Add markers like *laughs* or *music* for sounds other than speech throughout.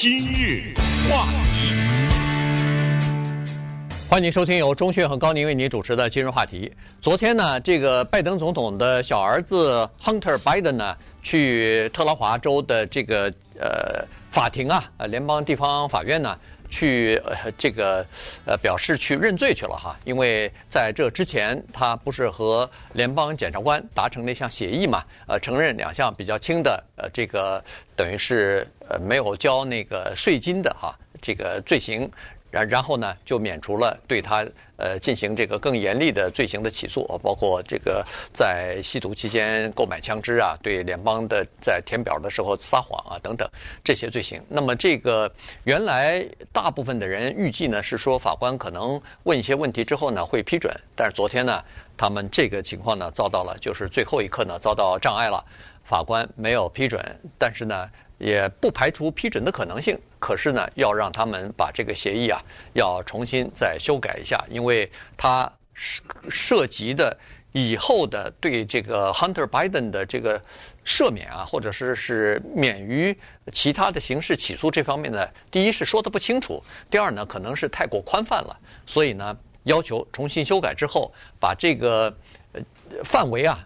今日话题，欢迎收听由中讯和高宁为您主持的今日话题。昨天呢，这个拜登总统的小儿子 Hunter Biden 呢，去特拉华州的这个呃法庭啊，呃联邦地方法院呢。去呃这个呃表示去认罪去了哈，因为在这之前他不是和联邦检察官达成了一项协议嘛，呃承认两项比较轻的呃这个等于是呃没有交那个税金的哈这个罪行。然然后呢，就免除了对他呃进行这个更严厉的罪行的起诉啊，包括这个在吸毒期间购买枪支啊，对联邦的在填表的时候撒谎啊等等这些罪行。那么这个原来大部分的人预计呢是说法官可能问一些问题之后呢会批准，但是昨天呢他们这个情况呢遭到了就是最后一刻呢遭到障碍了，法官没有批准，但是呢。也不排除批准的可能性，可是呢，要让他们把这个协议啊，要重新再修改一下，因为它涉涉及的以后的对这个 Hunter Biden 的这个赦免啊，或者是是免于其他的刑事起诉这方面呢，第一是说的不清楚，第二呢，可能是太过宽泛了，所以呢，要求重新修改之后，把这个呃范围啊，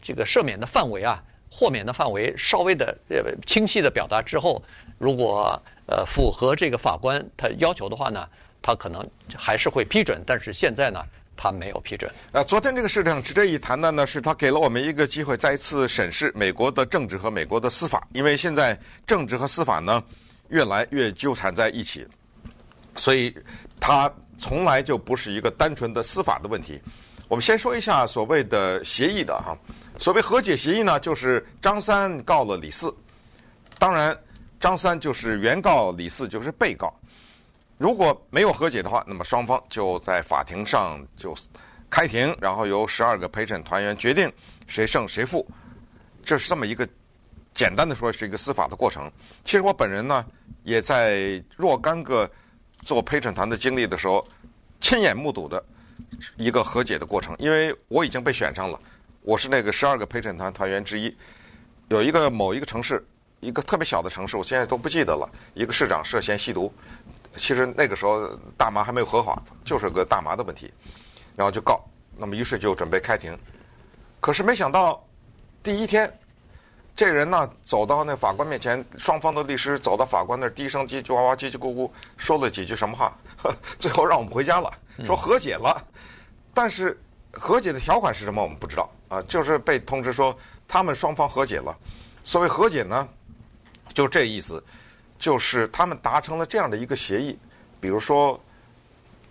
这个赦免的范围啊。豁免的范围稍微的呃清晰的表达之后，如果呃符合这个法官他要求的话呢，他可能还是会批准。但是现在呢，他没有批准。呃，昨天这个事情值得一谈的呢，是他给了我们一个机会，再一次审视美国的政治和美国的司法。因为现在政治和司法呢越来越纠缠在一起，所以他从来就不是一个单纯的司法的问题。我们先说一下所谓的协议的哈。所谓和解协议呢，就是张三告了李四，当然张三就是原告，李四就是被告。如果没有和解的话，那么双方就在法庭上就开庭，然后由十二个陪审团员决定谁胜谁负。这是这么一个简单的说，是一个司法的过程。其实我本人呢，也在若干个做陪审团的经历的时候，亲眼目睹的一个和解的过程，因为我已经被选上了。我是那个十二个陪审团团员之一，有一个某一个城市，一个特别小的城市，我现在都不记得了。一个市长涉嫌吸毒，其实那个时候大麻还没有合法，就是个大麻的问题，然后就告，那么于是就准备开庭，可是没想到第一天，这人呢走到那法官面前，双方的律师走到法官那儿，低声叽叽哇哇叽叽咕咕说了几句什么话，*laughs* 最后让我们回家了，说和解了，但是。和解的条款是什么？我们不知道啊，就是被通知说他们双方和解了。所谓和解呢，就这意思，就是他们达成了这样的一个协议。比如说，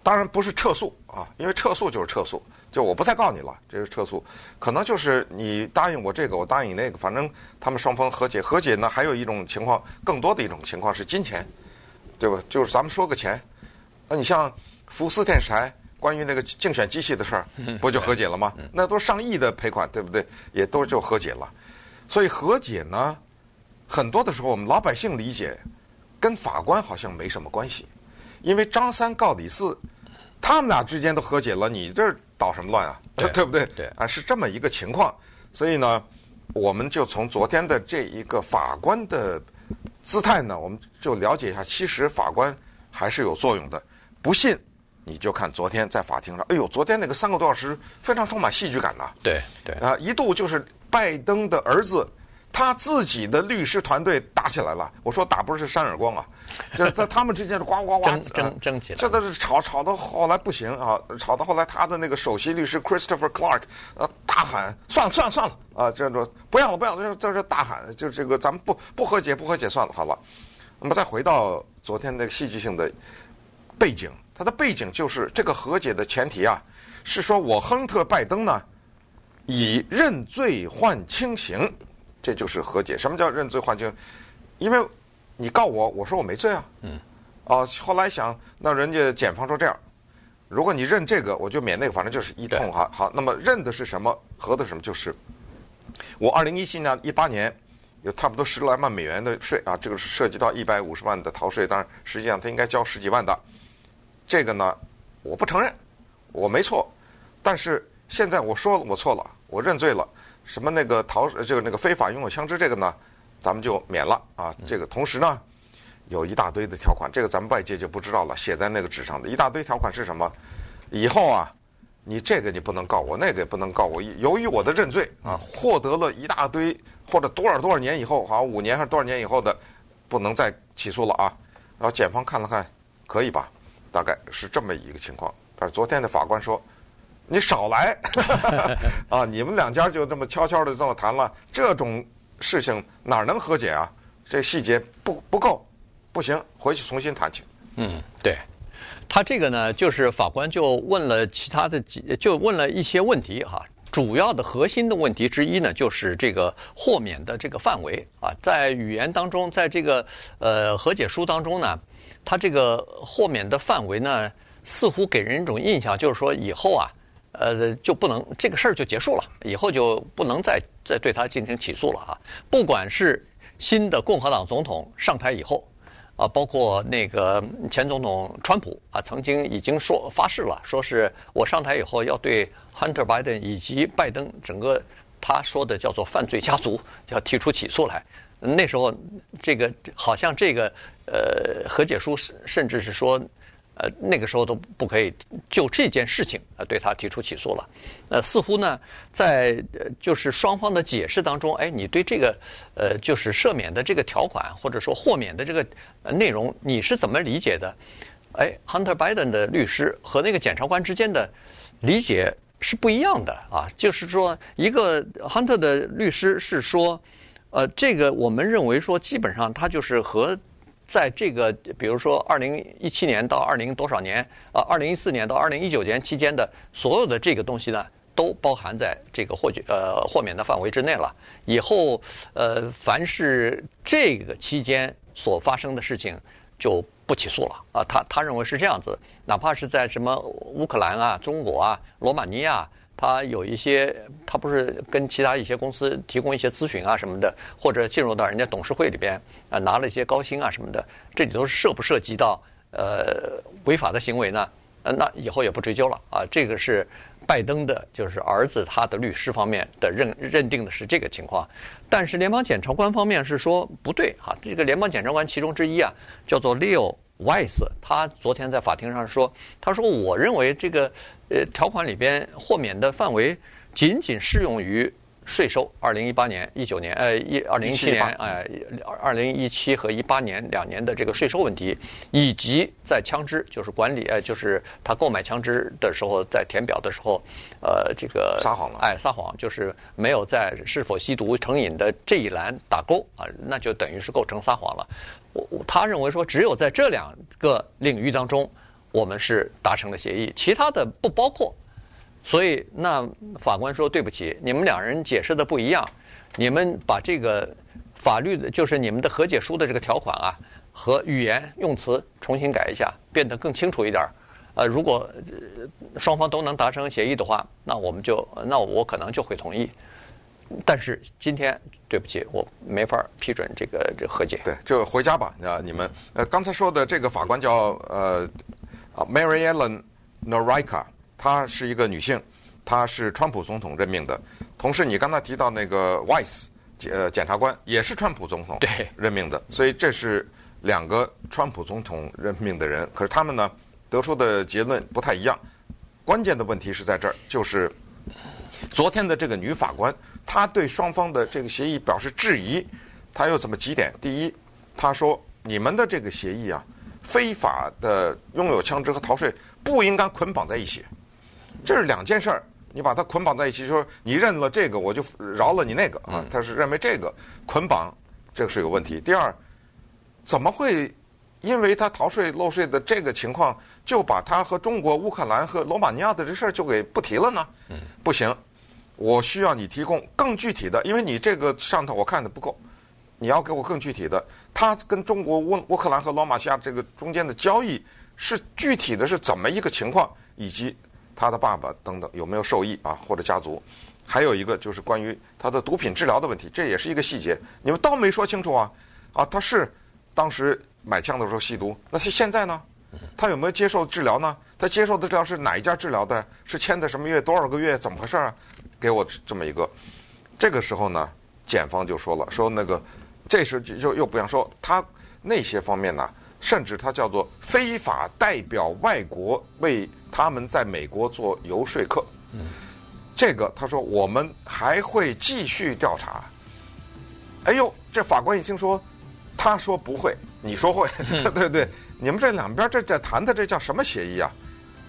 当然不是撤诉啊，因为撤诉就是撤诉，就我不再告你了，这是撤诉。可能就是你答应我这个，我答应你那个，反正他们双方和解。和解呢，还有一种情况，更多的一种情况是金钱，对吧？就是咱们说个钱，那你像福斯电视台。关于那个竞选机器的事儿，不就和解了吗？那都是上亿的赔款，对不对？也都就和解了。所以和解呢，很多的时候我们老百姓理解，跟法官好像没什么关系。因为张三告李四，他们俩之间都和解了，你这捣什么乱啊？对 *laughs* 对不对？对啊，是这么一个情况。所以呢，我们就从昨天的这一个法官的姿态呢，我们就了解一下，其实法官还是有作用的。不信。你就看昨天在法庭上，哎呦，昨天那个三个多小时非常充满戏剧感呐。对对啊，一度就是拜登的儿子，他自己的律师团队打起来了。我说打不是扇耳光啊，*laughs* 就是在他们之间是呱呱呱争争争起来。这都是吵吵到后来不行啊，吵到后来他的那个首席律师 Christopher Clark 呃大喊算了算了算了啊，这种不要了不要了，这这这大喊就这个咱们不不和解不和解算了好了。那么再回到昨天那个戏剧性的背景。它的背景就是这个和解的前提啊，是说我亨特拜登呢，以认罪换轻刑，这就是和解。什么叫认罪换轻？因为你告我，我说我没罪啊。嗯。啊，后来想，那人家检方说这样，如果你认这个，我就免那个，反正就是一通哈。好，那么认的是什么？和的什么？就是我二零一七年、一八年有差不多十来万美元的税啊，这个是涉及到一百五十万的逃税，当然实际上他应该交十几万的。这个呢，我不承认，我没错，但是现在我说我错了，我认罪了。什么那个逃，这个那个非法拥有枪支这个呢，咱们就免了啊。这个同时呢，有一大堆的条款，这个咱们外界就不知道了。写在那个纸上的一大堆条款是什么？以后啊，你这个你不能告我，那个也不能告我。由于我的认罪啊，获得了一大堆或者多少多少年以后，好像五年还是多少年以后的，不能再起诉了啊。然后检方看了看，可以吧？大概是这么一个情况。但是昨天的法官说，你少来 *laughs* 啊！你们两家就这么悄悄的这么谈了，这种事情哪能和解啊？这细节不不够。不行，回去重新谈去。嗯，对，他这个呢，就是法官就问了其他的几，就问了一些问题哈。主要的核心的问题之一呢，就是这个豁免的这个范围啊，在语言当中，在这个呃和解书当中呢，他这个豁免的范围呢，似乎给人一种印象，就是说以后啊，呃，就不能这个事儿就结束了，以后就不能再再对他进行起诉了啊。不管是新的共和党总统上台以后。啊，包括那个前总统川普啊，曾经已经说发誓了，说是我上台以后要对 Hunter Biden 以及拜登整个他说的叫做犯罪家族要提出起诉来。那时候，这个好像这个呃和解书甚至是说。呃，那个时候都不可以就这件事情呃对他提出起诉了。呃，似乎呢，在呃就是双方的解释当中，哎，你对这个呃就是赦免的这个条款或者说豁免的这个内容，你是怎么理解的？哎，Hunter Biden 的律师和那个检察官之间的理解是不一样的啊。就是说，一个 Hunter 的律师是说，呃，这个我们认为说，基本上它就是和。在这个，比如说，二零一七年到二零多少年，啊，二零一四年到二零一九年期间的所有的这个东西呢，都包含在这个获决呃豁免的范围之内了。以后，呃，凡是这个期间所发生的事情，就不起诉了啊。他他认为是这样子，哪怕是在什么乌克兰啊、中国啊、罗马尼亚。他有一些，他不是跟其他一些公司提供一些咨询啊什么的，或者进入到人家董事会里边啊拿了一些高薪啊什么的，这里头涉不涉及到呃违法的行为呢？呃，那以后也不追究了啊。这个是拜登的，就是儿子他的律师方面的认认定的是这个情况，但是联邦检察官方面是说不对哈。这个联邦检察官其中之一啊，叫做 Leo。Weiss，他昨天在法庭上说：“他说，我认为这个呃条款里边豁免的范围仅仅适用于税收。二零一八年、一九年，呃，一二零一七年，哎，二零一七和一八年两年的这个税收问题，以及在枪支就是管理，呃，就是他购买枪支的时候，在填表的时候，呃，这个撒谎了，哎，撒谎就是没有在是否吸毒成瘾的这一栏打勾啊，那就等于是构成撒谎了。”我他认为说，只有在这两个领域当中，我们是达成了协议，其他的不包括。所以，那法官说：“对不起，你们两人解释的不一样，你们把这个法律的，就是你们的和解书的这个条款啊，和语言用词重新改一下，变得更清楚一点。呃，如果双方都能达成协议的话，那我们就，那我可能就会同意。”但是今天，对不起，我没法批准这个这个和解。对，就回家吧啊！你们呃，刚才说的这个法官叫呃啊 Mary Ellen Noreika，她是一个女性，她是川普总统任命的。同时，你刚才提到那个 Weiss 呃检察官也是川普总统任命的，所以这是两个川普总统任命的人。可是他们呢得出的结论不太一样。关键的问题是在这儿，就是昨天的这个女法官。她对双方的这个协议表示质疑，她有怎么几点：第一，她说你们的这个协议啊，非法的拥有枪支和逃税不应该捆绑在一起，这是两件事儿。你把它捆绑在一起，就是说你认了这个，我就饶了你那个啊。他是认为这个捆绑这个是有问题。第二，怎么会因为他逃税漏税的这个情况，就把他和中国、乌克兰和罗马尼亚的这事儿就给不提了呢？不行。我需要你提供更具体的，因为你这个上头我看的不够，你要给我更具体的。他跟中国乌乌克兰和罗马尼亚这个中间的交易是具体的是怎么一个情况，以及他的爸爸等等有没有受益啊，或者家族。还有一个就是关于他的毒品治疗的问题，这也是一个细节，你们都没说清楚啊。啊，他是当时买枪的时候吸毒，那是现在呢？他有没有接受治疗呢？他接受的治疗是哪一家治疗的？是签的什么约？多少个月？怎么回事啊？给我这么一个，这个时候呢，检方就说了，说那个，这时候就又不想说他那些方面呢，甚至他叫做非法代表外国为他们在美国做游说客。嗯，这个他说我们还会继续调查。哎呦，这法官一听说，他说不会，你说会，嗯、*laughs* 对对？你们这两边这在谈的这叫什么协议啊？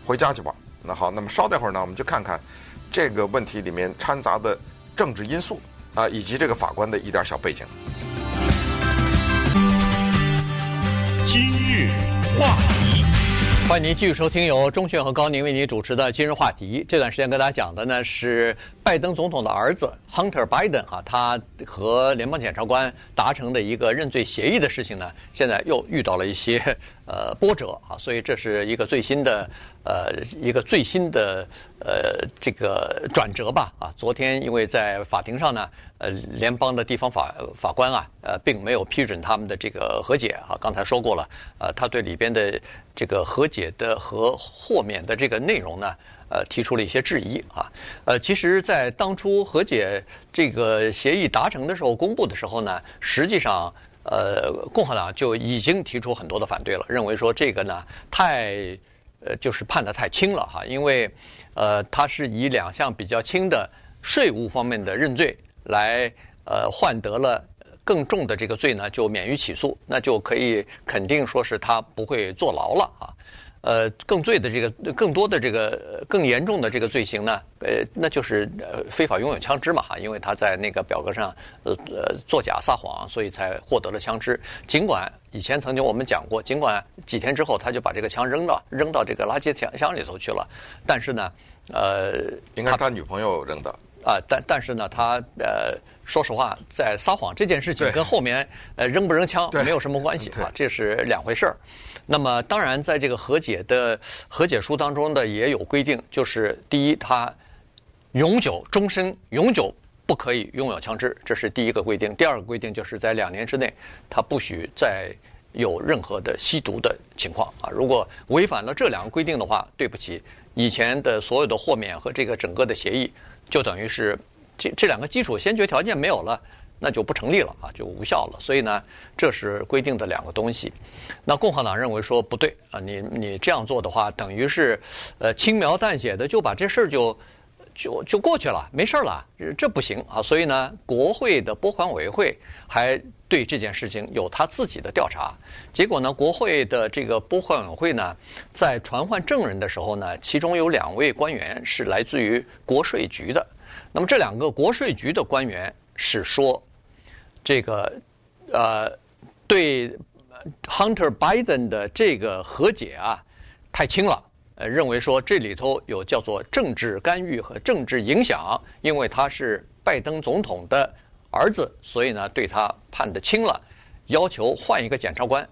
回家去吧。那好，那么稍待会儿呢，我们就看看这个问题里面掺杂的政治因素啊，以及这个法官的一点小背景。今日话题，欢迎您继续收听由钟讯和高宁为您主持的今日话题。这段时间跟大家讲的呢是拜登总统的儿子 Hunter Biden 哈，他和联邦检察官达成的一个认罪协议的事情呢，现在又遇到了一些呃波折啊，所以这是一个最新的。呃，一个最新的呃这个转折吧啊，昨天因为在法庭上呢，呃，联邦的地方法法官啊，呃，并没有批准他们的这个和解啊。刚才说过了，呃，他对里边的这个和解的和豁免的这个内容呢，呃，提出了一些质疑啊。呃，其实，在当初和解这个协议达成的时候，公布的时候呢，实际上，呃，共和党就已经提出很多的反对了，认为说这个呢太。呃，就是判得太轻了哈，因为，呃，他是以两项比较轻的税务方面的认罪来，呃，换得了更重的这个罪呢，就免于起诉，那就可以肯定说是他不会坐牢了啊。呃，更罪的这个更多的这个更严重的这个罪行呢，呃，那就是呃非法拥有枪支嘛哈，因为他在那个表格上呃呃作假撒谎，所以才获得了枪支。尽管以前曾经我们讲过，尽管几天之后他就把这个枪扔到扔到这个垃圾箱箱里头去了，但是呢，呃，应该是他女朋友扔的啊，但但是呢，他呃说实话，在撒谎这件事情跟后面呃扔不扔枪没有什么关系啊，这是两回事儿。那么，当然，在这个和解的和解书当中的也有规定，就是第一，他永久、终身、永久不可以拥有枪支，这是第一个规定。第二个规定就是在两年之内，他不许再有任何的吸毒的情况啊。如果违反了这两个规定的话，对不起，以前的所有的豁免和这个整个的协议，就等于是这这两个基础先决条件没有了。那就不成立了啊，就无效了。所以呢，这是规定的两个东西。那共和党认为说不对啊，你你这样做的话，等于是呃轻描淡写的就把这事儿就就就过去了，没事儿了，这不行啊。所以呢，国会的拨款委员会还对这件事情有他自己的调查。结果呢，国会的这个拨款委员会呢，在传唤证人的时候呢，其中有两位官员是来自于国税局的。那么这两个国税局的官员是说。这个，呃，对 Hunter Biden 的这个和解啊，太轻了。呃，认为说这里头有叫做政治干预和政治影响，因为他是拜登总统的儿子，所以呢对他判的轻了，要求换一个检察官，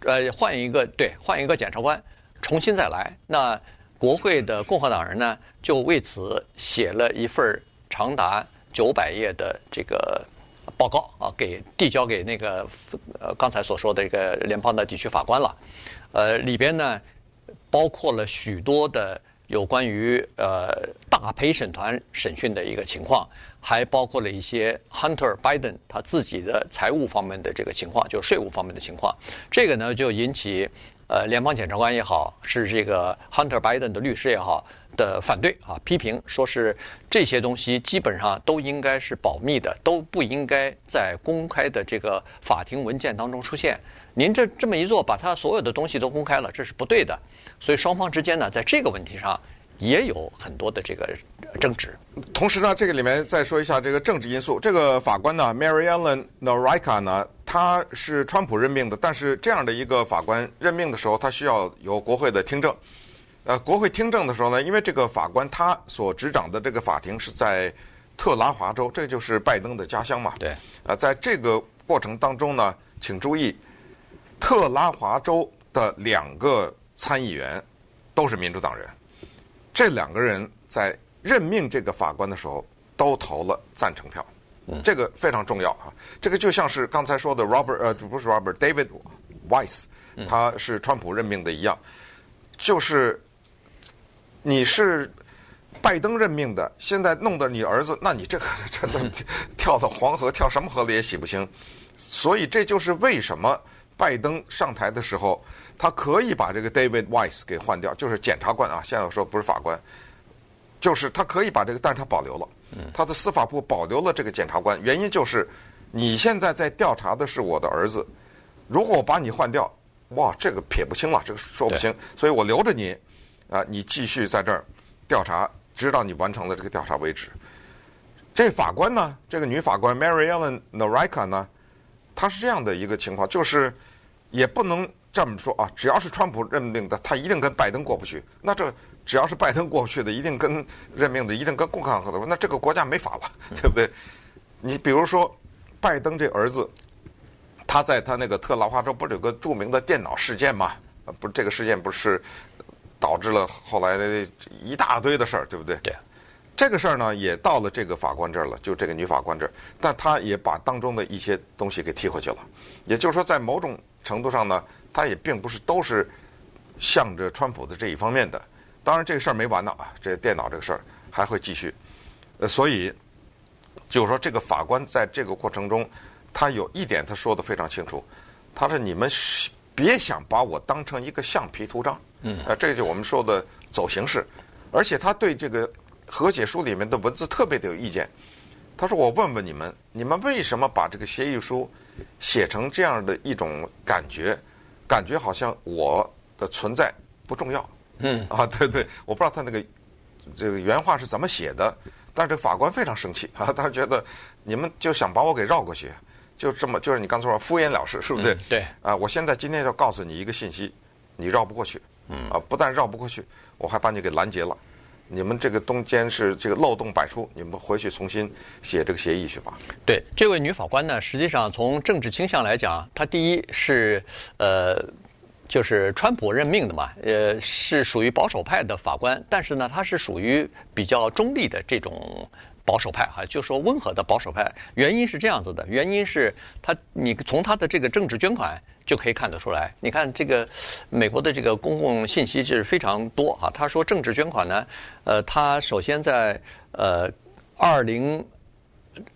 呃，换一个对，换一个检察官重新再来。那国会的共和党人呢，就为此写了一份长达九百页的这个。报告啊，给递交给那个呃刚才所说的这个联邦的地区法官了，呃里边呢包括了许多的有关于呃大陪审团审讯的一个情况，还包括了一些 Hunter Biden 他自己的财务方面的这个情况，就是税务方面的情况，这个呢就引起呃联邦检察官也好，是这个 Hunter Biden 的律师也好。的反对啊，批评说是这些东西基本上都应该是保密的，都不应该在公开的这个法庭文件当中出现。您这这么一做，把他所有的东西都公开了，这是不对的。所以双方之间呢，在这个问题上也有很多的这个争执。同时呢，这个里面再说一下这个政治因素。这个法官呢，Mary Ellen Noreika 呢，他是川普任命的，但是这样的一个法官任命的时候，他需要有国会的听证。呃，国会听证的时候呢，因为这个法官他所执掌的这个法庭是在特拉华州，这就是拜登的家乡嘛。对。呃，在这个过程当中呢，请注意，特拉华州的两个参议员都是民主党人，这两个人在任命这个法官的时候都投了赞成票，这个非常重要啊。这个就像是刚才说的 Robert 呃，不是 Robert，David Weiss，他是川普任命的一样，就是。你是拜登任命的，现在弄得你儿子，那你这个真的跳到黄河，跳什么河里也洗不清。所以这就是为什么拜登上台的时候，他可以把这个 David Weiss 给换掉，就是检察官啊，现在说不是法官，就是他可以把这个，但是他保留了，他的司法部保留了这个检察官，原因就是你现在在调查的是我的儿子，如果我把你换掉，哇，这个撇不清了，这个说不清，所以我留着你，啊，你继续在这儿调查，直到你完成了这个调查为止。这法官呢，这个女法官 Mary Ellen Noreika 呢，她是这样的一个情况，就是也不能这么说啊，只要是川普任命的，他一定跟拜登过不去。那这只要是拜登过不去的，一定跟任命的，一定跟共和党合作，那这个国家没法了，*laughs* 对不对？你比如说，拜登这儿子，他在他那个特拉华州不是有个著名的电脑事件吗？不是这个事件不是导致了后来的一大堆的事儿，对不对？对。这个事儿呢，也到了这个法官这儿了，就这个女法官这儿，但她也把当中的一些东西给踢回去了。也就是说，在某种程度上呢，她也并不是都是向着川普的这一方面的。当然，这个事儿没完呢啊，这电脑这个事儿还会继续。呃，所以就是说，这个法官在这个过程中，他有一点他说的非常清楚，他说：“你们别想把我当成一个橡皮图章。”嗯，啊，这个就我们说的走形式，而且他对这个。和解书里面的文字特别的有意见，他说：“我问问你们，你们为什么把这个协议书写成这样的一种感觉？感觉好像我的存在不重要。”嗯，啊，对对，我不知道他那个这个原话是怎么写的，但是这个法官非常生气啊，他觉得你们就想把我给绕过去，就这么就是你刚才说敷衍了事，是不是？嗯，对。啊，我现在今天就告诉你一个信息，你绕不过去。嗯。啊，不但绕不过去，我还把你给拦截了。你们这个中间是这个漏洞百出，你们回去重新写这个协议去吧。对，这位女法官呢，实际上从政治倾向来讲，她第一是呃，就是川普任命的嘛，呃，是属于保守派的法官，但是呢，她是属于比较中立的这种。保守派哈，就说温和的保守派，原因是这样子的，原因是他，你从他的这个政治捐款就可以看得出来。你看这个美国的这个公共信息是非常多啊。他说政治捐款呢，呃，他首先在呃二零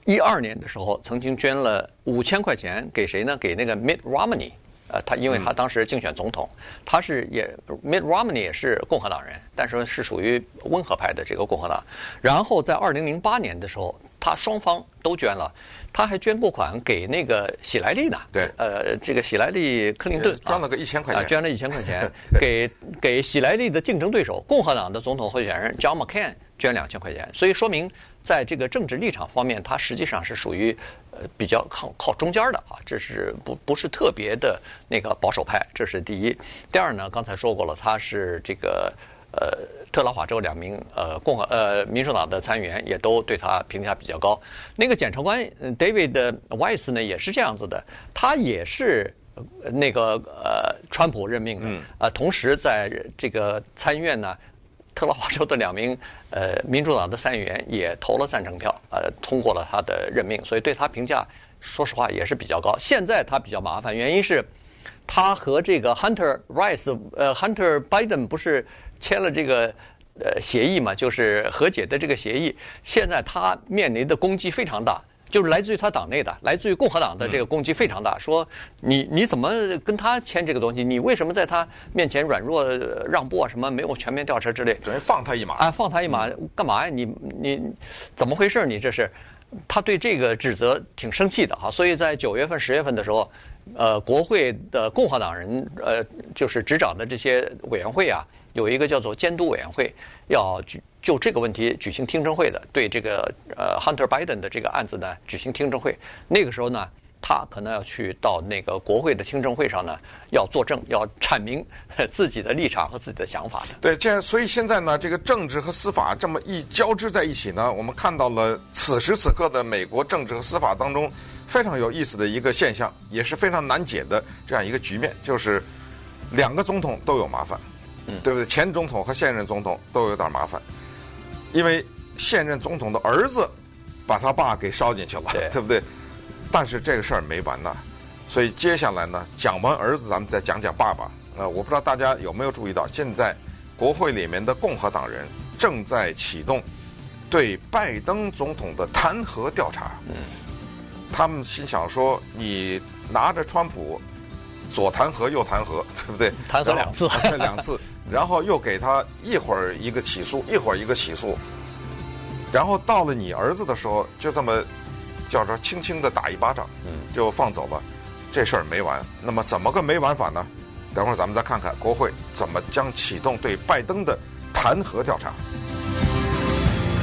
一二年的时候曾经捐了五千块钱给谁呢？给那个 Mitt Romney。呃，他因为他当时竞选总统，他是也 Mitt Romney 也是共和党人，但是是属于温和派的这个共和党。然后在二零零八年的时候，他双方都捐了，他还捐过款给那个喜来利呢。对，呃，这个喜来利克林顿捐了个一千块钱，啊，捐了一千块钱 *laughs* 给给喜来利的竞争对手共和党的总统候选人 John McCain 捐两千块钱，所以说明在这个政治立场方面，他实际上是属于呃。比较靠靠中间的啊，这是不不是特别的那个保守派，这是第一。第二呢，刚才说过了，他是这个呃特拉华州两名呃共和呃民主党的参议员也都对他评价比较高。那个检察官 David Weiss 呢也是这样子的，他也是那个呃川普任命的，啊、呃，同时在这个参议院呢。特拉华州的两名呃民主党的参议员也投了赞成票，呃，通过了他的任命，所以对他评价，说实话也是比较高。现在他比较麻烦，原因是，他和这个 Hunter Rice 呃 Hunter Biden 不是签了这个呃协议嘛，就是和解的这个协议，现在他面临的攻击非常大。就是来自于他党内的，来自于共和党的这个攻击非常大，说你你怎么跟他签这个东西？你为什么在他面前软弱让步啊？什么没有全面调查之类？等于放他一马啊！放他一马干嘛呀？你你怎么回事？你这是？他对这个指责挺生气的哈。所以在九月份、十月份的时候，呃，国会的共和党人呃，就是执掌的这些委员会啊，有一个叫做监督委员会要举。就这个问题举行听证会的，对这个呃 Hunter Biden 的这个案子呢举行听证会。那个时候呢，他可能要去到那个国会的听证会上呢，要作证，要阐明自己的立场和自己的想法的。对，这所以现在呢，这个政治和司法这么一交织在一起呢，我们看到了此时此刻的美国政治和司法当中非常有意思的一个现象，也是非常难解的这样一个局面，就是两个总统都有麻烦，对不对？前总统和现任总统都有点麻烦。因为现任总统的儿子把他爸给烧进去了，对，*laughs* 对不对？但是这个事儿没完呢，所以接下来呢，讲完儿子，咱们再讲讲爸爸。呃，我不知道大家有没有注意到，现在国会里面的共和党人正在启动对拜登总统的弹劾调查。嗯，他们心想说，你拿着川普左弹劾右弹劾，*laughs* 对不对？弹劾两次，*laughs* 两次，然后又给他一会儿一个起诉，一会儿一个起诉，然后到了你儿子的时候，就这么叫着轻轻的打一巴掌，嗯，就放走了，这事儿没完。那么怎么个没完法呢？等会儿咱们再看看国会怎么将启动对拜登的弹劾调查。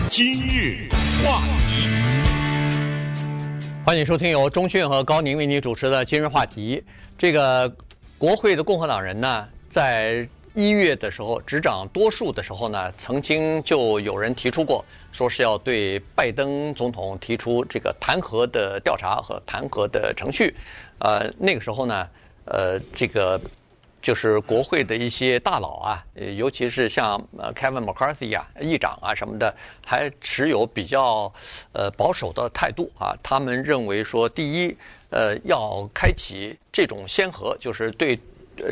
今日话题，欢迎收听由中讯和高宁为你主持的今日话题。这个国会的共和党人呢，在一月的时候执掌多数的时候呢，曾经就有人提出过，说是要对拜登总统提出这个弹劾的调查和弹劾的程序。呃，那个时候呢，呃，这个。就是国会的一些大佬啊，尤其是像呃 Kevin McCarthy 啊，议长啊什么的，还持有比较呃保守的态度啊。他们认为说，第一，呃，要开启这种先河，就是对呃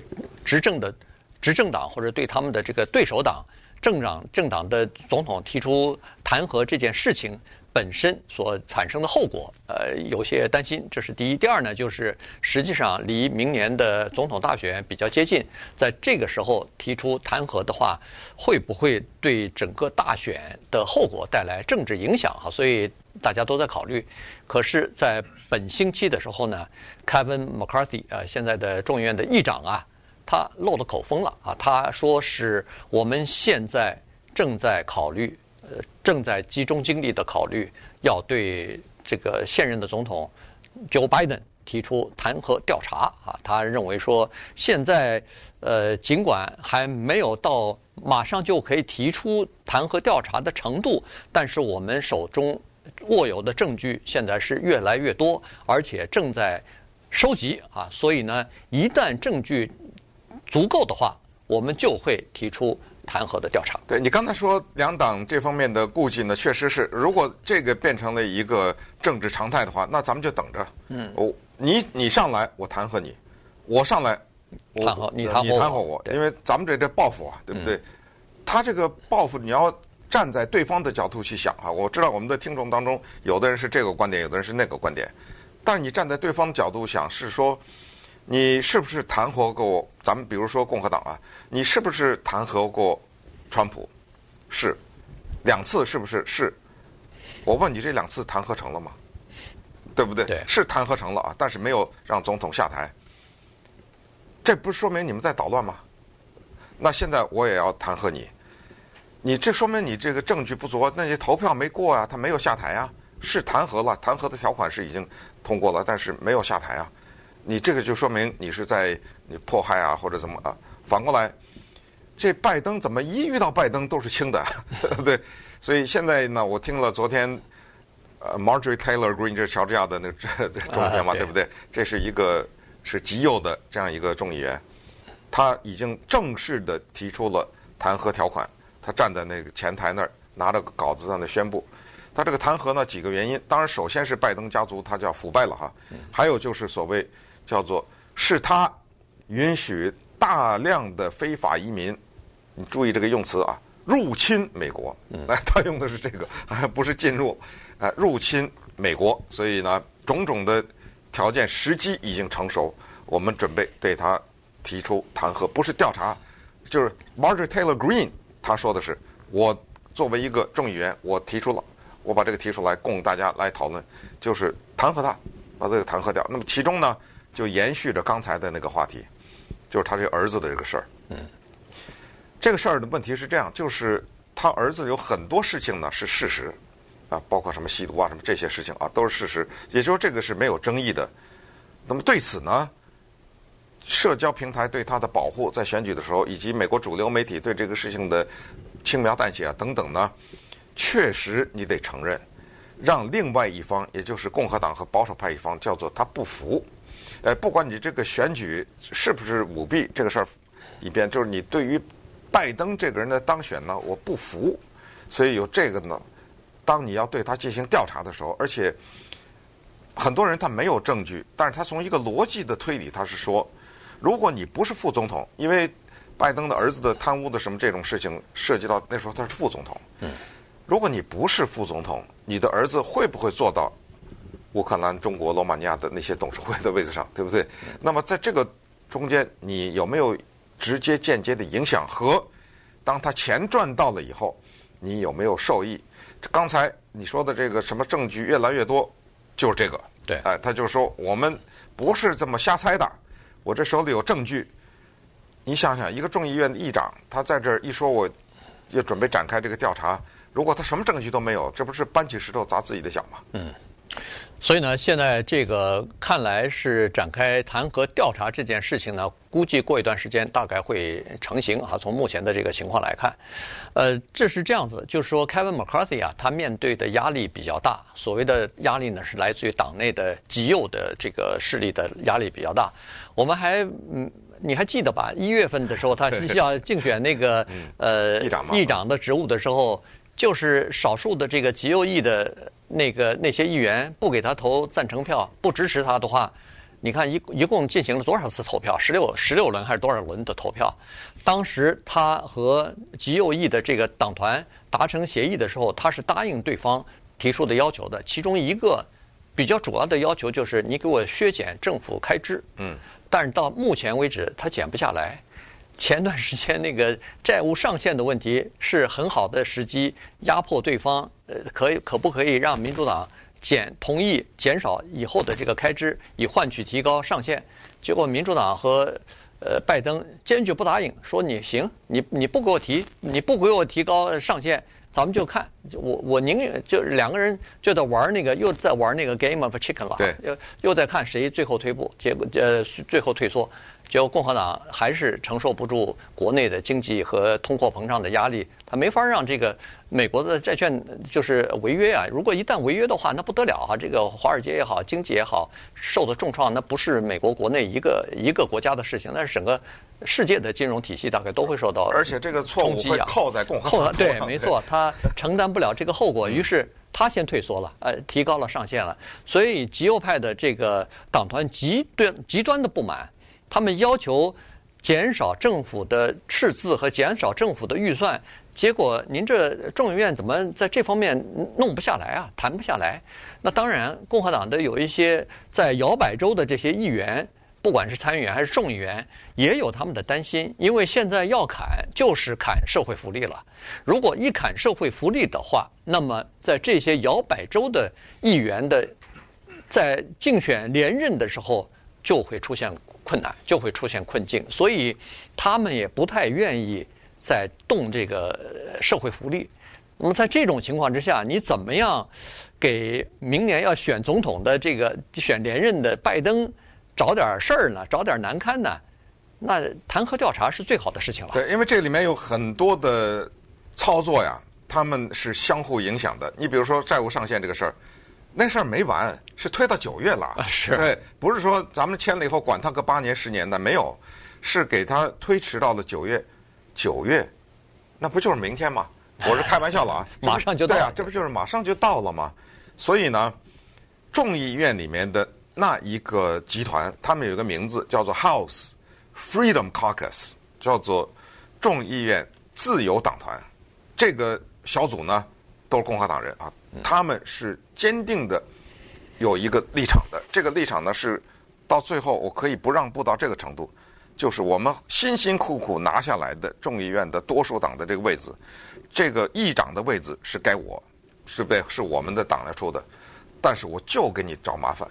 执政的执政党或者对他们的这个对手党政党政党的总统提出弹劾这件事情。本身所产生的后果，呃，有些担心，这是第一。第二呢，就是实际上离明年的总统大选比较接近，在这个时候提出弹劾的话，会不会对整个大选的后果带来政治影响？哈，所以大家都在考虑。可是，在本星期的时候呢，Kevin McCarthy 啊，现在的众议院的议长啊，他漏了口风了啊，他说是我们现在正在考虑。正在集中精力的考虑，要对这个现任的总统 Joe Biden 提出弹劾调查啊。他认为说，现在呃，尽管还没有到马上就可以提出弹劾调查的程度，但是我们手中握有的证据现在是越来越多，而且正在收集啊。所以呢，一旦证据足够的话，我们就会提出。弹劾的调查，对，你刚才说两党这方面的顾忌呢，确实是，如果这个变成了一个政治常态的话，那咱们就等着。嗯，我你你上来，我弹劾你；我上来，我弹劾你，弹劾我。因为咱们这这报复啊，对不对？嗯、他这个报复，你要站在对方的角度去想啊。我知道我们的听众当中，有的人是这个观点，有的人是那个观点，但是你站在对方的角度想，是说。你是不是弹劾过咱们？比如说共和党啊，你是不是弹劾过川普？是，两次是不是？是。我问你，这两次弹劾成了吗？对不对？对。是弹劾成了啊，但是没有让总统下台。这不是说明你们在捣乱吗？那现在我也要弹劾你。你这说明你这个证据不足，那你投票没过啊，他没有下台啊。是弹劾了，弹劾的条款是已经通过了，但是没有下台啊。你这个就说明你是在你迫害啊，或者怎么啊？反过来，这拜登怎么一遇到拜登都是轻的，*laughs* 对？所以现在呢，我听了昨天呃 Marjorie Taylor Greene 这乔治亚的那个众议员嘛，对不对？这是一个是极右的这样一个众议员，他已经正式的提出了弹劾条款，他站在那个前台那儿拿着稿子在那宣布，他这个弹劾呢几个原因，当然首先是拜登家族他叫腐败了哈，还有就是所谓。叫做是他允许大量的非法移民，你注意这个用词啊，入侵美国。哎，*laughs* 他用的是这个，还 *laughs* 不是进入，啊，入侵美国。所以呢，种种的条件时机已经成熟，我们准备对他提出弹劾，不是调查，就是 Marjorie Taylor Greene 他说的是，我作为一个众议员，我提出了，我把这个提出来供大家来讨论，就是弹劾他，把这个弹劾掉。那么其中呢？就延续着刚才的那个话题，就是他这个儿子的这个事儿。嗯，这个事儿的问题是这样，就是他儿子有很多事情呢是事实，啊，包括什么吸毒啊什么这些事情啊都是事实，也就是说这个是没有争议的。那么对此呢，社交平台对他的保护，在选举的时候，以及美国主流媒体对这个事情的轻描淡写啊等等呢，确实你得承认，让另外一方，也就是共和党和保守派一方，叫做他不服。呃，不管你这个选举是不是舞弊，这个事儿一边，就是你对于拜登这个人的当选呢，我不服，所以有这个呢。当你要对他进行调查的时候，而且很多人他没有证据，但是他从一个逻辑的推理，他是说，如果你不是副总统，因为拜登的儿子的贪污的什么这种事情涉及到那时候他是副总统，嗯，如果你不是副总统，你的儿子会不会做到？乌克兰、中国、罗马尼亚的那些董事会的位置上，对不对？那么在这个中间你有没有直接间接的影响？和当他钱赚到了以后，你有没有受益？刚才你说的这个什么证据越来越多，就是这个。对，哎，他就说我们不是这么瞎猜的，我这手里有证据。你想想，一个众议院的议长，他在这儿一说，我要准备展开这个调查，如果他什么证据都没有，这不是搬起石头砸自己的脚吗？嗯。所以呢，现在这个看来是展开弹劾调查这件事情呢，估计过一段时间大概会成型啊。从目前的这个情况来看，呃，这是这样子，就是说，Kevin McCarthy 啊，他面对的压力比较大。所谓的压力呢，是来自于党内的极右的这个势力的压力比较大。我们还嗯，你还记得吧？一月份的时候，他需要竞选那个呃议长议长的职务的时候，就是少数的这个极右翼的。那个那些议员不给他投赞成票，不支持他的话，你看一一共进行了多少次投票？十六十六轮还是多少轮的投票？当时他和极右翼的这个党团达成协议的时候，他是答应对方提出的要求的。其中一个比较主要的要求就是你给我削减政府开支。嗯。但是到目前为止，他减不下来。前段时间那个债务上限的问题是很好的时机，压迫对方。呃，可以可不可以让民主党减同意减少以后的这个开支，以换取提高上限？结果民主党和呃拜登坚决不答应，说你行，你你不给我提，你不给我提高上限，咱们就看，我我宁愿就两个人就在玩那个，又在玩那个 game of chicken 又又在看谁最后退步，结果呃最后退缩。结果共和党还是承受不住国内的经济和通货膨胀的压力，他没法让这个美国的债券就是违约啊！如果一旦违约的话，那不得了啊！这个华尔街也好，经济也好，受的重创，那不是美国国内一个一个国家的事情，那是整个世界的金融体系大概都会受到！而且这个错误会扣在共和党对，*laughs* 没错，他承担不了这个后果，于是他先退缩了，呃，提高了上限了，所以极右派的这个党团极端极端的不满。他们要求减少政府的赤字和减少政府的预算，结果您这众议院怎么在这方面弄不下来啊？谈不下来。那当然，共和党的有一些在摇摆州的这些议员，不管是参议员还是众议员，也有他们的担心，因为现在要砍就是砍社会福利了。如果一砍社会福利的话，那么在这些摇摆州的议员的在竞选连任的时候就会出现。困难就会出现困境，所以他们也不太愿意再动这个社会福利。那么在这种情况之下，你怎么样给明年要选总统的这个选连任的拜登找点事儿呢？找点难堪呢？那弹劾调查是最好的事情了。对，因为这里面有很多的操作呀，他们是相互影响的。你比如说债务上限这个事儿。那事儿没完，是推到九月了。啊，是。对，不是说咱们签了以后管他个八年十年的，没有，是给他推迟到了九月。九月，那不就是明天吗？我是开玩笑了啊，马上就到。对啊，这不就是马上就到了吗？所以呢，众议院里面的那一个集团，他们有一个名字叫做 House Freedom Caucus，叫做众议院自由党团。这个小组呢，都是共和党人啊。他们是坚定的有一个立场的，这个立场呢是到最后我可以不让步到这个程度，就是我们辛辛苦苦拿下来的众议院的多数党的这个位置，这个议长的位置是该我，是被是我们的党来出的，但是我就给你找麻烦。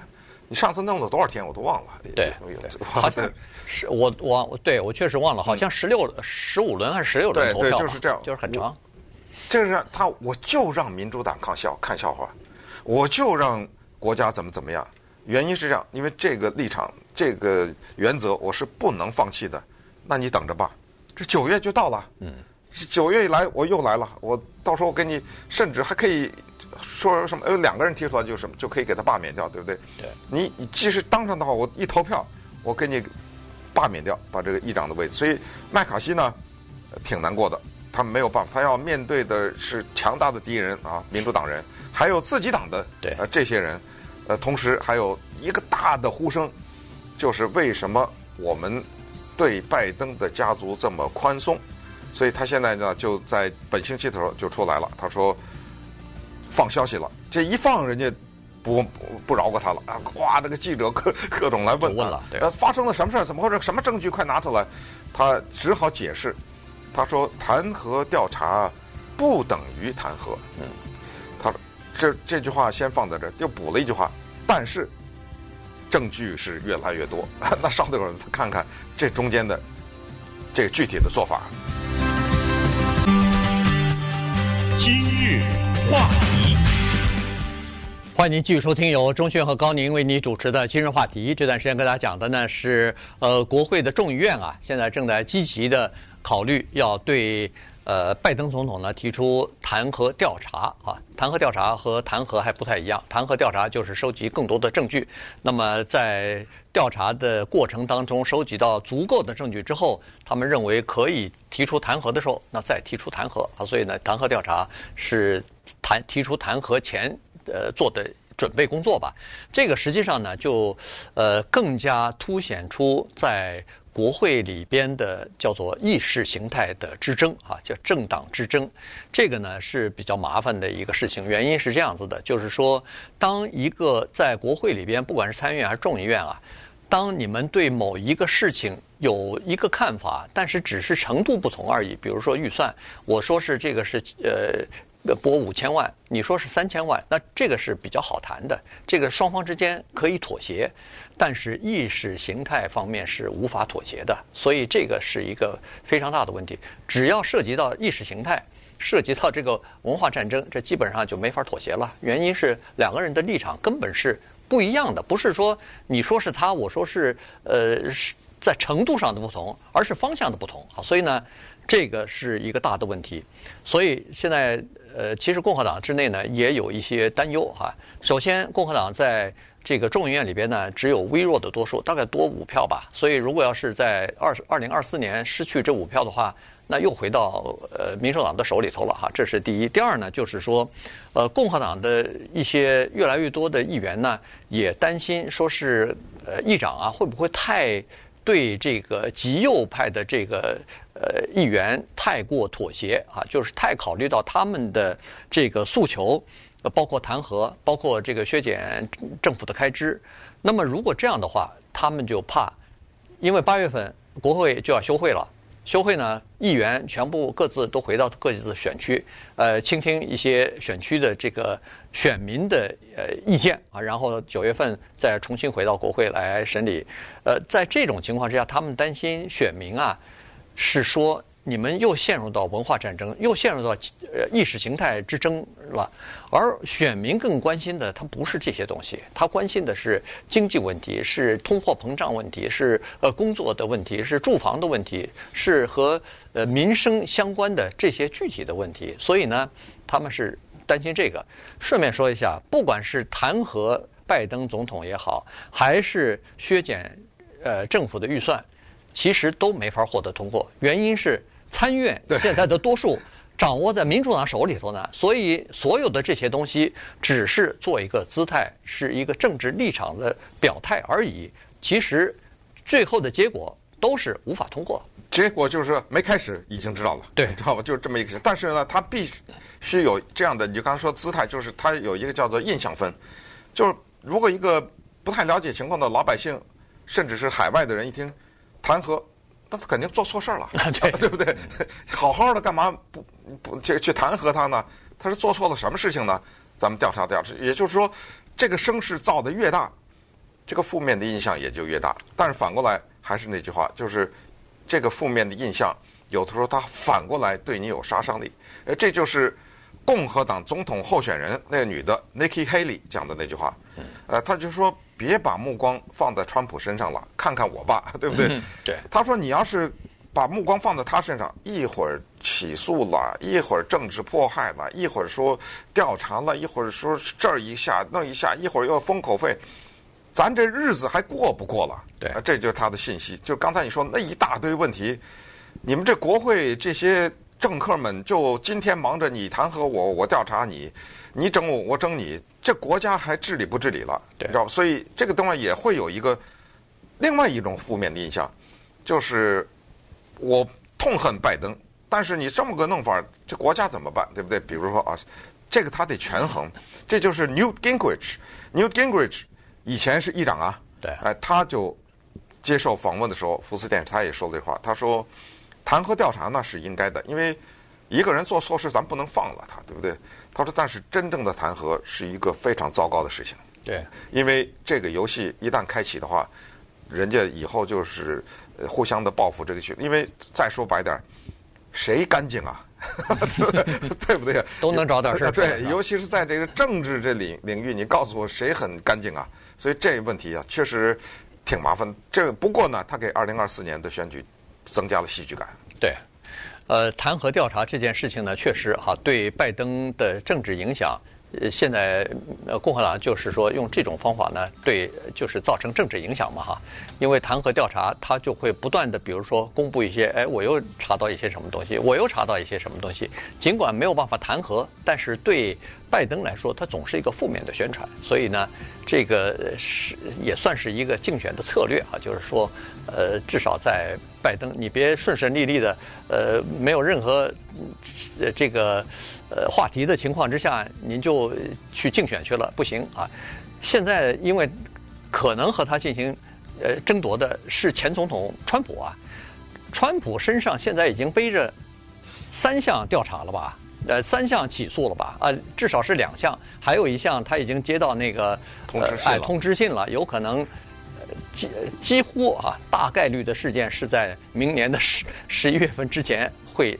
你上次弄了多少天我都忘了。对，好像是我我对我确实忘了，好像十六十五轮还是十六轮投票，对，就是这样，就是很长。这是他，我就让民主党看笑看笑话，我就让国家怎么怎么样。原因是这样，因为这个立场、这个原则，我是不能放弃的。那你等着吧，这九月就到了。嗯，九月一来我又来了，我到时候我给你，甚至还可以说什么？有两个人提出来就什么，就可以给他罢免掉，对不对？对。你你即使当上的话，我一投票，我给你罢免掉，把这个议长的位置。所以麦卡锡呢，挺难过的。他们没有办法，他要面对的是强大的敌人啊，民主党人，还有自己党的呃这些人，呃，同时还有一个大的呼声，就是为什么我们对拜登的家族这么宽松？所以他现在呢就在本星期的时候就出来了，他说放消息了，这一放人家不不不饶过他了啊！哇，这个记者各 *laughs* 各种来问，问了，对，呃，发生了什么事儿？怎么回事？什么证据？快拿出来！他只好解释，他说弹劾调查不等于弹劾。嗯，他这这句话先放在这，又补了一句话，但是证据是越来越多。*laughs* 那稍等会儿，看看这中间的这个具体的做法。今日话题，欢迎您继续收听由钟迅和高宁为您主持的今日话题。这段时间跟大家讲的呢是，呃，国会的众议院啊，现在正在积极的考虑要对。呃，拜登总统呢提出弹劾调查啊，弹劾调查和弹劾还不太一样。弹劾调查就是收集更多的证据，那么在调查的过程当中收集到足够的证据之后，他们认为可以提出弹劾的时候，那再提出弹劾啊。所以呢，弹劾调查是弹提出弹劾前呃做的准备工作吧。这个实际上呢，就呃更加凸显出在。国会里边的叫做意识形态的之争啊，叫政党之争，这个呢是比较麻烦的一个事情。原因是这样子的，就是说，当一个在国会里边，不管是参议院还是众议院啊，当你们对某一个事情有一个看法，但是只是程度不同而已。比如说预算，我说是这个是呃。拨五千万，你说是三千万，那这个是比较好谈的，这个双方之间可以妥协，但是意识形态方面是无法妥协的，所以这个是一个非常大的问题。只要涉及到意识形态，涉及到这个文化战争，这基本上就没法妥协了。原因是两个人的立场根本是不一样的，不是说你说是他，我说是，呃，是在程度上的不同，而是方向的不同啊。所以呢，这个是一个大的问题。所以现在。呃，其实共和党之内呢也有一些担忧哈。首先，共和党在这个众议院里边呢只有微弱的多数，大概多五票吧。所以，如果要是在二二零二四年失去这五票的话，那又回到呃民主党的手里头了哈。这是第一。第二呢，就是说，呃，共和党的一些越来越多的议员呢也担心，说是呃议长啊会不会太对这个极右派的这个。呃，议员太过妥协啊，就是太考虑到他们的这个诉求，包括弹劾，包括这个削减政府的开支。那么，如果这样的话，他们就怕，因为八月份国会就要休会了，休会呢，议员全部各自都回到各自的选区，呃，倾听一些选区的这个选民的呃意见啊，然后九月份再重新回到国会来审理。呃，在这种情况之下，他们担心选民啊。是说你们又陷入到文化战争，又陷入到呃意识形态之争了。而选民更关心的，他不是这些东西，他关心的是经济问题，是通货膨胀问题，是呃工作的问题，是住房的问题，是和呃民生相关的这些具体的问题。所以呢，他们是担心这个。顺便说一下，不管是弹劾拜登总统也好，还是削减呃政府的预算。其实都没法获得通过，原因是参院现在的多数掌握在民主党手里头呢，所以所有的这些东西只是做一个姿态，是一个政治立场的表态而已。其实最后的结果都是无法通过。结果就是没开始已经知道了，对，知道吧？就是这么一个事。但是呢，他必须有这样的，你就刚才说姿态，就是他有一个叫做印象分，就是如果一个不太了解情况的老百姓，甚至是海外的人一听。弹劾，那他肯定做错事儿了，*laughs* 对，对不对？好好的干嘛不不去去弹劾他呢？他是做错了什么事情呢？咱们调查调查。也就是说，这个声势造的越大，这个负面的印象也就越大。但是反过来还是那句话，就是这个负面的印象，有的时候它反过来对你有杀伤力。呃，这就是共和党总统候选人那个女的 Nikki Haley 讲的那句话。呃，他就说。别把目光放在川普身上了，看看我吧，对不对？嗯、对。他说：“你要是把目光放在他身上，一会儿起诉了，一会儿政治迫害了，一会儿说调查了，一会儿说这儿一下那一下，一会儿又封口费，咱这日子还过不过了？”对。这就是他的信息。就刚才你说那一大堆问题，你们这国会这些政客们就今天忙着你弹劾我，我调查你。你整我，我整你，这国家还治理不治理了？对，你知道吧？所以这个东西也会有一个另外一种负面的印象，就是我痛恨拜登，但是你这么个弄法，这国家怎么办？对不对？比如说啊，这个他得权衡。这就是 Newt Gingrich。Newt Gingrich 以前是议长啊，对，哎，他就接受访问的时候，福斯电视他也说了这话，他说弹劾调查那是应该的，因为一个人做错事，咱不能放了他，对不对？他说，但是真正的弹劾是一个非常糟糕的事情。对，因为这个游戏一旦开启的话，人家以后就是互相的报复这个去。因为再说白点，谁干净啊？*laughs* 对不对？*laughs* 都能找点事儿。对，尤其是在这个政治这领领域，你告诉我谁很干净啊？所以这个问题啊，确实挺麻烦。这个不过呢，他给二零二四年的选举增加了戏剧感。对，呃，弹劾调查这件事情呢，确实哈对拜登的政治影响。呃，现在呃，共和党就是说用这种方法呢，对，就是造成政治影响嘛，哈。因为弹劾调查，他就会不断的，比如说公布一些，哎，我又查到一些什么东西，我又查到一些什么东西。尽管没有办法弹劾，但是对拜登来说，他总是一个负面的宣传。所以呢，这个是也算是一个竞选的策略啊，就是说，呃，至少在拜登，你别顺顺利利的，呃，没有任何呃这个。呃，话题的情况之下，您就去竞选去了，不行啊！现在因为可能和他进行呃争夺的是前总统川普啊，川普身上现在已经背着三项调查了吧？呃，三项起诉了吧？啊，至少是两项，还有一项他已经接到那个通知信了，哎，通知信了，有可能几几乎啊，大概率的事件是在明年的十十一月份之前。会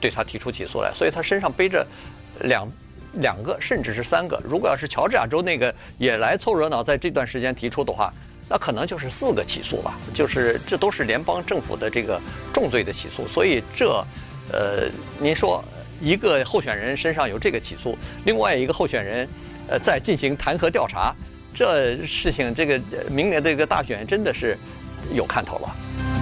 对他提出起诉来，所以他身上背着两两个，甚至是三个。如果要是乔治亚州那个也来凑热闹，在这段时间提出的话，那可能就是四个起诉了。就是这都是联邦政府的这个重罪的起诉。所以这，呃，您说一个候选人身上有这个起诉，另外一个候选人呃在进行弹劾调查，这事情这个明年这个大选真的是有看头了。